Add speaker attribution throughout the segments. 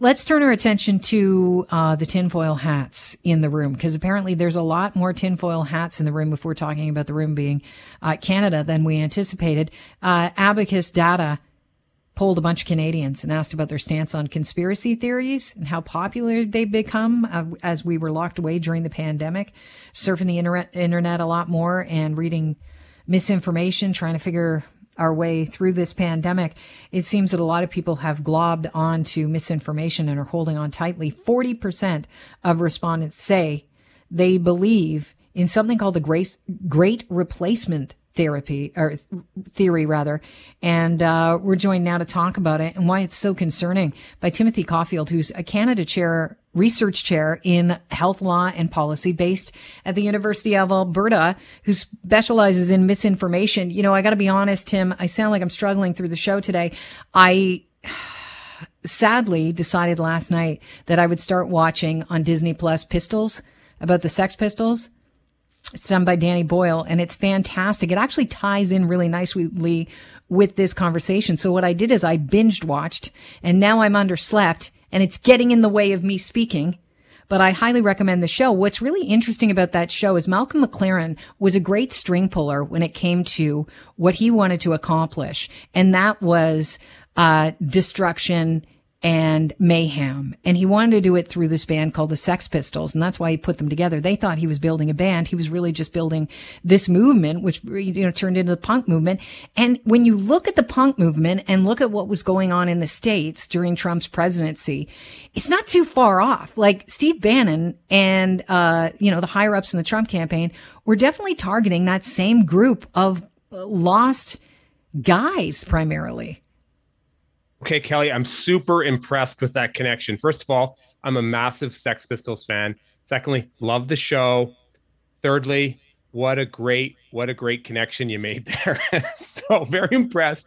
Speaker 1: Let's turn our attention to uh, the tinfoil hats in the room because apparently there's a lot more tinfoil hats in the room if we're talking about the room being uh, Canada than we anticipated. Uh, Abacus data polled a bunch of Canadians and asked about their stance on conspiracy theories and how popular they've become uh, as we were locked away during the pandemic, surfing the internet, internet a lot more and reading misinformation, trying to figure our way through this pandemic, it seems that a lot of people have globbed onto misinformation and are holding on tightly. 40% of respondents say they believe in something called the great, great replacement therapy or theory rather. And uh, we're joined now to talk about it and why it's so concerning by Timothy Caulfield, who's a Canada chair research chair in health law and policy based at the University of Alberta, who specializes in misinformation. You know, I got to be honest, Tim, I sound like I'm struggling through the show today. I sadly decided last night that I would start watching on Disney Plus Pistols about the Sex Pistols. It's done by Danny Boyle and it's fantastic. It actually ties in really nicely with this conversation. So what I did is I binged watched and now I'm underslept and it's getting in the way of me speaking. But I highly recommend the show. What's really interesting about that show is Malcolm McLaren was a great string puller when it came to what he wanted to accomplish. And that was, uh, destruction and mayhem. And he wanted to do it through this band called the Sex Pistols. And that's why he put them together. They thought he was building a band. He was really just building this movement, which, you know, turned into the punk movement. And when you look at the punk movement and look at what was going on in the States during Trump's presidency, it's not too far off. Like Steve Bannon and, uh, you know, the higher ups in the Trump campaign were definitely targeting that same group of uh, lost guys primarily.
Speaker 2: Okay, Kelly, I'm super impressed with that connection. First of all, I'm a massive Sex Pistols fan. Secondly, love the show. Thirdly, what a great what a great connection you made there. so very impressed.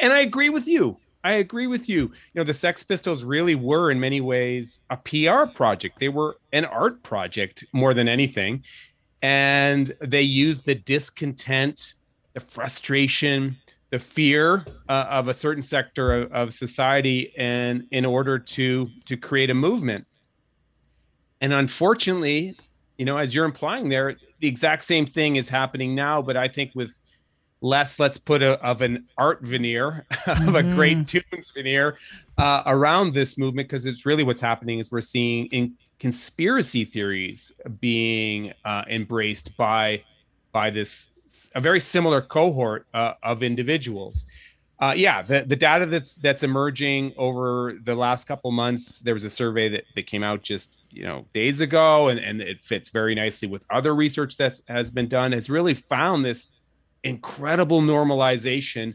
Speaker 2: And I agree with you. I agree with you. You know, the Sex Pistols really were in many ways a PR project. They were an art project more than anything. And they used the discontent, the frustration, the fear uh, of a certain sector of, of, society and in order to to create a movement and unfortunately you know as you're implying there the exact same thing is happening now but i think with less let's put a, of an art veneer of mm-hmm. a great tunes veneer uh, around this movement because it's really what's happening is we're seeing in conspiracy theories being uh, embraced by by this a very similar cohort uh, of individuals. Uh, yeah, the, the data that's that's emerging over the last couple months. There was a survey that, that came out just you know days ago, and, and it fits very nicely with other research that has been done. Has really found this incredible normalization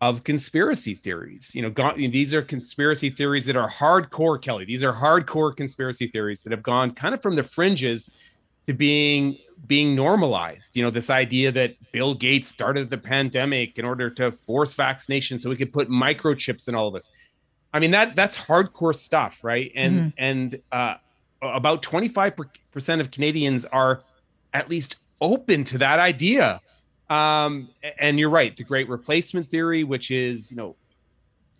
Speaker 2: of conspiracy theories. You know, gone, these are conspiracy theories that are hardcore, Kelly. These are hardcore conspiracy theories that have gone kind of from the fringes to being being normalized. You know, this idea that Bill Gates started the pandemic in order to force vaccination so we could put microchips in all of us. I mean, that that's hardcore stuff, right? And mm-hmm. and uh, about 25% of Canadians are at least open to that idea. Um, and you're right, the great replacement theory, which is, you know,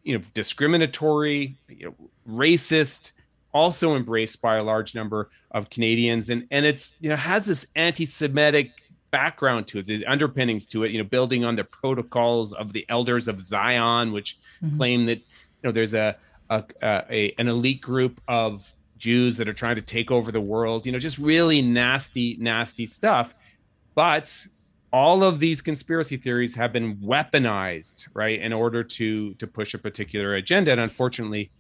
Speaker 2: you know, discriminatory, you know, racist, also embraced by a large number of Canadians, and and it's you know has this anti-Semitic background to it, the underpinnings to it. You know, building on the protocols of the Elders of Zion, which mm-hmm. claim that you know there's a, a, a an elite group of Jews that are trying to take over the world. You know, just really nasty, nasty stuff. But all of these conspiracy theories have been weaponized, right, in order to to push a particular agenda, and unfortunately,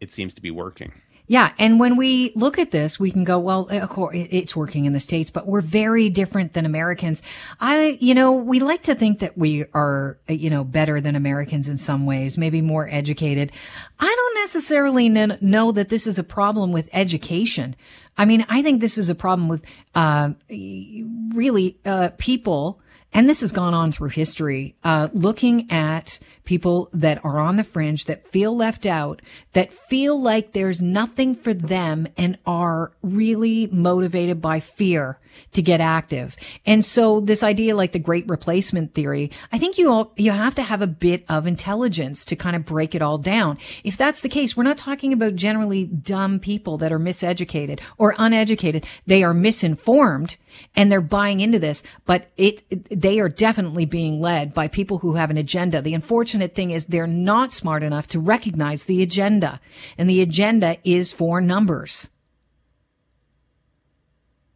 Speaker 2: it seems to be working.
Speaker 1: Yeah. And when we look at this, we can go, well, of course, it's working in the States, but we're very different than Americans. I, you know, we like to think that we are, you know, better than Americans in some ways, maybe more educated. I don't necessarily know that this is a problem with education. I mean, I think this is a problem with, uh, really, uh, people and this has gone on through history, uh, looking at people that are on the fringe, that feel left out, that feel like there's nothing for them and are really motivated by fear to get active. And so this idea, like the great replacement theory, I think you all, you have to have a bit of intelligence to kind of break it all down. If that's the case, we're not talking about generally dumb people that are miseducated or uneducated. They are misinformed and they're buying into this, but it, they are definitely being led by people who have an agenda. The unfortunate thing is they're not smart enough to recognize the agenda and the agenda is for numbers.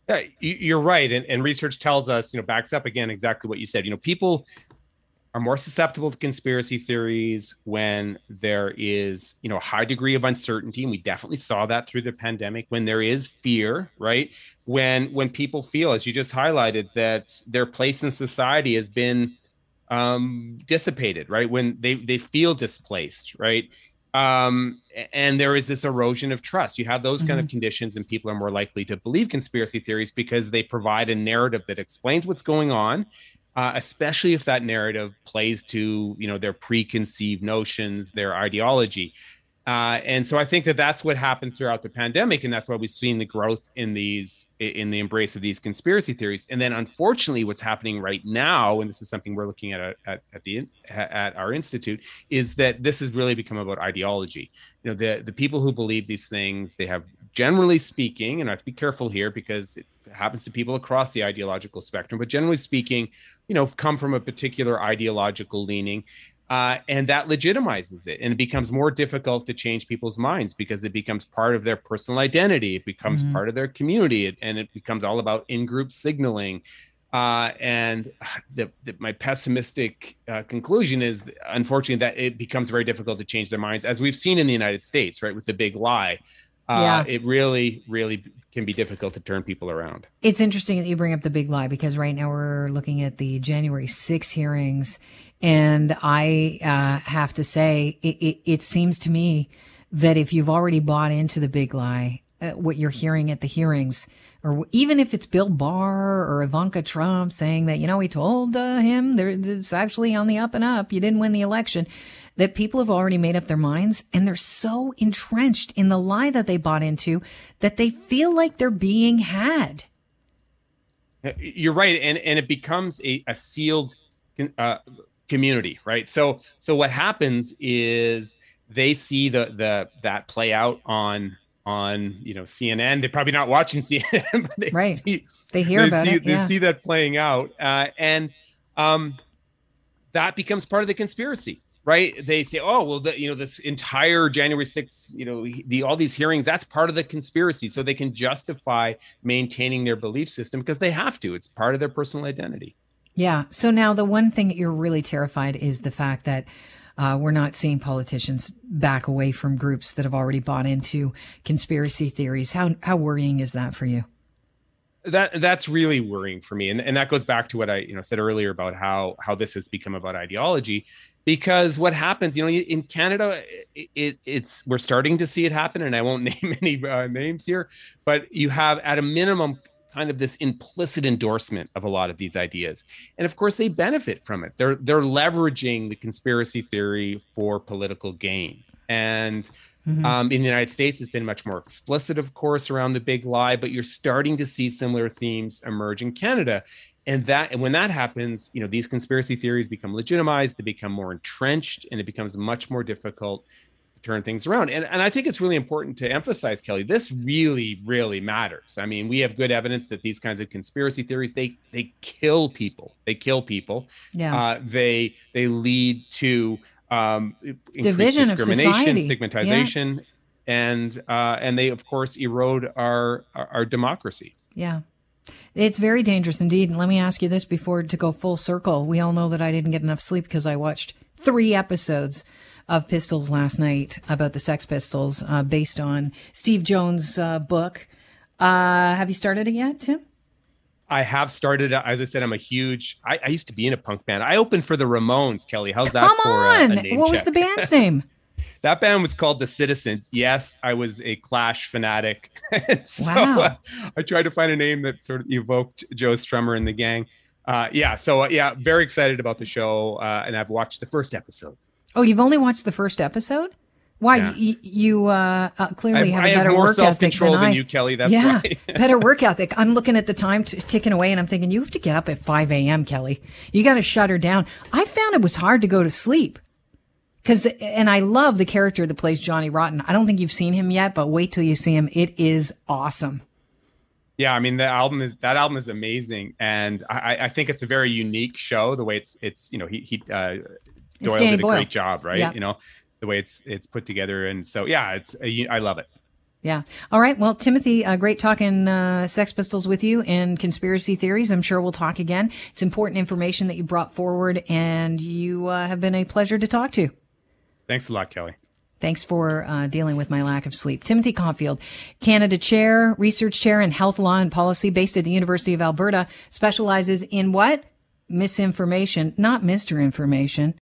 Speaker 2: Yeah, you're right, and, and research tells us, you know, backs up again exactly what you said. You know, people are more susceptible to conspiracy theories when there is, you know, a high degree of uncertainty, and we definitely saw that through the pandemic. When there is fear, right? When when people feel, as you just highlighted, that their place in society has been um, dissipated, right? When they they feel displaced, right? um, and there is this erosion of trust. You have those mm-hmm. kind of mm-hmm. conditions, and people are more likely to believe conspiracy theories because they provide a narrative that explains what's going on, uh, especially if that narrative plays to you know their preconceived notions, their ideology. Uh, and so I think that that's what happened throughout the pandemic, and that's why we've seen the growth in these in the embrace of these conspiracy theories. And then, unfortunately, what's happening right now, and this is something we're looking at at, at the at our institute, is that this has really become about ideology. You know, the the people who believe these things, they have generally speaking, and I have to be careful here because it happens to people across the ideological spectrum, but generally speaking, you know, come from a particular ideological leaning uh, and that legitimizes it and it becomes more difficult to change people's minds because it becomes part of their personal identity it becomes mm-hmm. part of their community and it becomes all about in-group signaling uh, and the, the, my pessimistic uh, conclusion is unfortunately that it becomes very difficult to change their minds as we've seen in the united states right with the big lie uh, yeah. it really really can be difficult to turn people around.
Speaker 1: It's interesting that you bring up the big lie because right now we're looking at the january 6 hearings and I uh, have to say, it, it, it, seems to me that if you've already bought into the big lie, uh, what you're hearing at the hearings, or even if it's Bill Barr or Ivanka Trump saying that, you know, he told uh, him there, it's actually on the up and up, you didn't win the election, that people have already made up their minds and they're so entrenched in the lie that they bought into that they feel like they're being had.
Speaker 2: You're right. And, and it becomes a, a sealed uh, community, right? So so what happens is they see the the that play out on on you know CNN. They're probably not watching CNN, but they
Speaker 1: right.
Speaker 2: see
Speaker 1: they hear
Speaker 2: they
Speaker 1: about
Speaker 2: see,
Speaker 1: it. Yeah.
Speaker 2: They see that playing out, uh, and um, that becomes part of the conspiracy. Right? They say, "Oh, well, the, you know, this entire January 6th, you know, the all these hearings, that's part of the conspiracy." So they can justify maintaining their belief system because they have to. It's part of their personal identity.
Speaker 1: Yeah. So now the one thing that you're really terrified is the fact that uh, we're not seeing politicians back away from groups that have already bought into conspiracy theories. How how worrying is that for you?
Speaker 2: That that's really worrying for me, and and that goes back to what I you know said earlier about how how this has become about ideology, because what happens, you know, in Canada, it, it it's we're starting to see it happen, and I won't name any uh, names here, but you have at a minimum kind of this implicit endorsement of a lot of these ideas. And of course, they benefit from it. They're they're leveraging the conspiracy theory for political gain. And mm-hmm. um, in the United States, it's been much more explicit, of course, around the big lie. But you're starting to see similar themes emerge in Canada. And that and when that happens, you know, these conspiracy theories become legitimized, they become more entrenched, and it becomes much more difficult to turn things around. And, and I think it's really important to emphasize, Kelly, this really, really matters. I mean, we have good evidence that these kinds of conspiracy theories, they they kill people. They kill people.
Speaker 1: Yeah.
Speaker 2: Uh, they they lead to um,
Speaker 1: division
Speaker 2: discrimination, stigmatization, yeah. and uh, and they of course erode our, our our democracy.
Speaker 1: Yeah. It's very dangerous indeed. And let me ask you this before to go full circle. We all know that I didn't get enough sleep because I watched three episodes of Pistols last night about the Sex Pistols, uh, based on Steve Jones' uh, book. Uh, have you started it yet, Tim?
Speaker 2: I have started. As I said, I'm a huge. I, I, used to be in a punk band. I opened for the Ramones. Kelly, how's that
Speaker 1: Come
Speaker 2: for
Speaker 1: on.
Speaker 2: A, a
Speaker 1: what was the band's name?
Speaker 2: that band was called the Citizens. Yes, I was a Clash fanatic. so
Speaker 1: wow.
Speaker 2: uh, I tried to find a name that sort of evoked Joe Strummer and the gang. uh, yeah, so uh, yeah, very excited about the show, uh, and I've watched the first episode.
Speaker 1: Oh, you've only watched the first episode? Why
Speaker 2: Yeah.
Speaker 1: y- you uh, uh, clearly
Speaker 2: I,
Speaker 1: have
Speaker 2: I
Speaker 1: a
Speaker 2: have
Speaker 1: better
Speaker 2: more
Speaker 1: work
Speaker 2: self
Speaker 1: ethic
Speaker 2: control
Speaker 1: than,
Speaker 2: than,
Speaker 1: I.
Speaker 2: you, Kelly. That's
Speaker 1: yeah,
Speaker 2: why.
Speaker 1: better work ethic. I'm looking at the time t- ticking away, and I'm thinking you have to get up at 5 a.m. Kelly. You got to shut her down. I found it was hard to go to sleep because, and I love the character that plays Johnny Rotten. I don't think you've seen him yet, but wait till you see him. It is awesome.
Speaker 2: Yeah, I mean the album is that album is amazing, and I, I think it's a very unique show. The way it's it's you know he he uh, Doyle did a
Speaker 1: Boyle.
Speaker 2: great job, right?
Speaker 1: Yeah.
Speaker 2: You know the way it's it's put together, and so yeah, it's I love it.
Speaker 1: Yeah. All right. Well, Timothy, uh, great talking uh, Sex Pistols with you and conspiracy theories. I'm sure we'll talk again. It's important information that you brought forward, and you uh, have been a pleasure to talk to.
Speaker 2: Thanks a lot, Kelly.
Speaker 1: Thanks for uh, dealing with my lack of sleep. Timothy Caulfield, Canada Chair, Research Chair in Health Law and Policy based at the University of Alberta, specializes in what? Misinformation, not Mr. Information.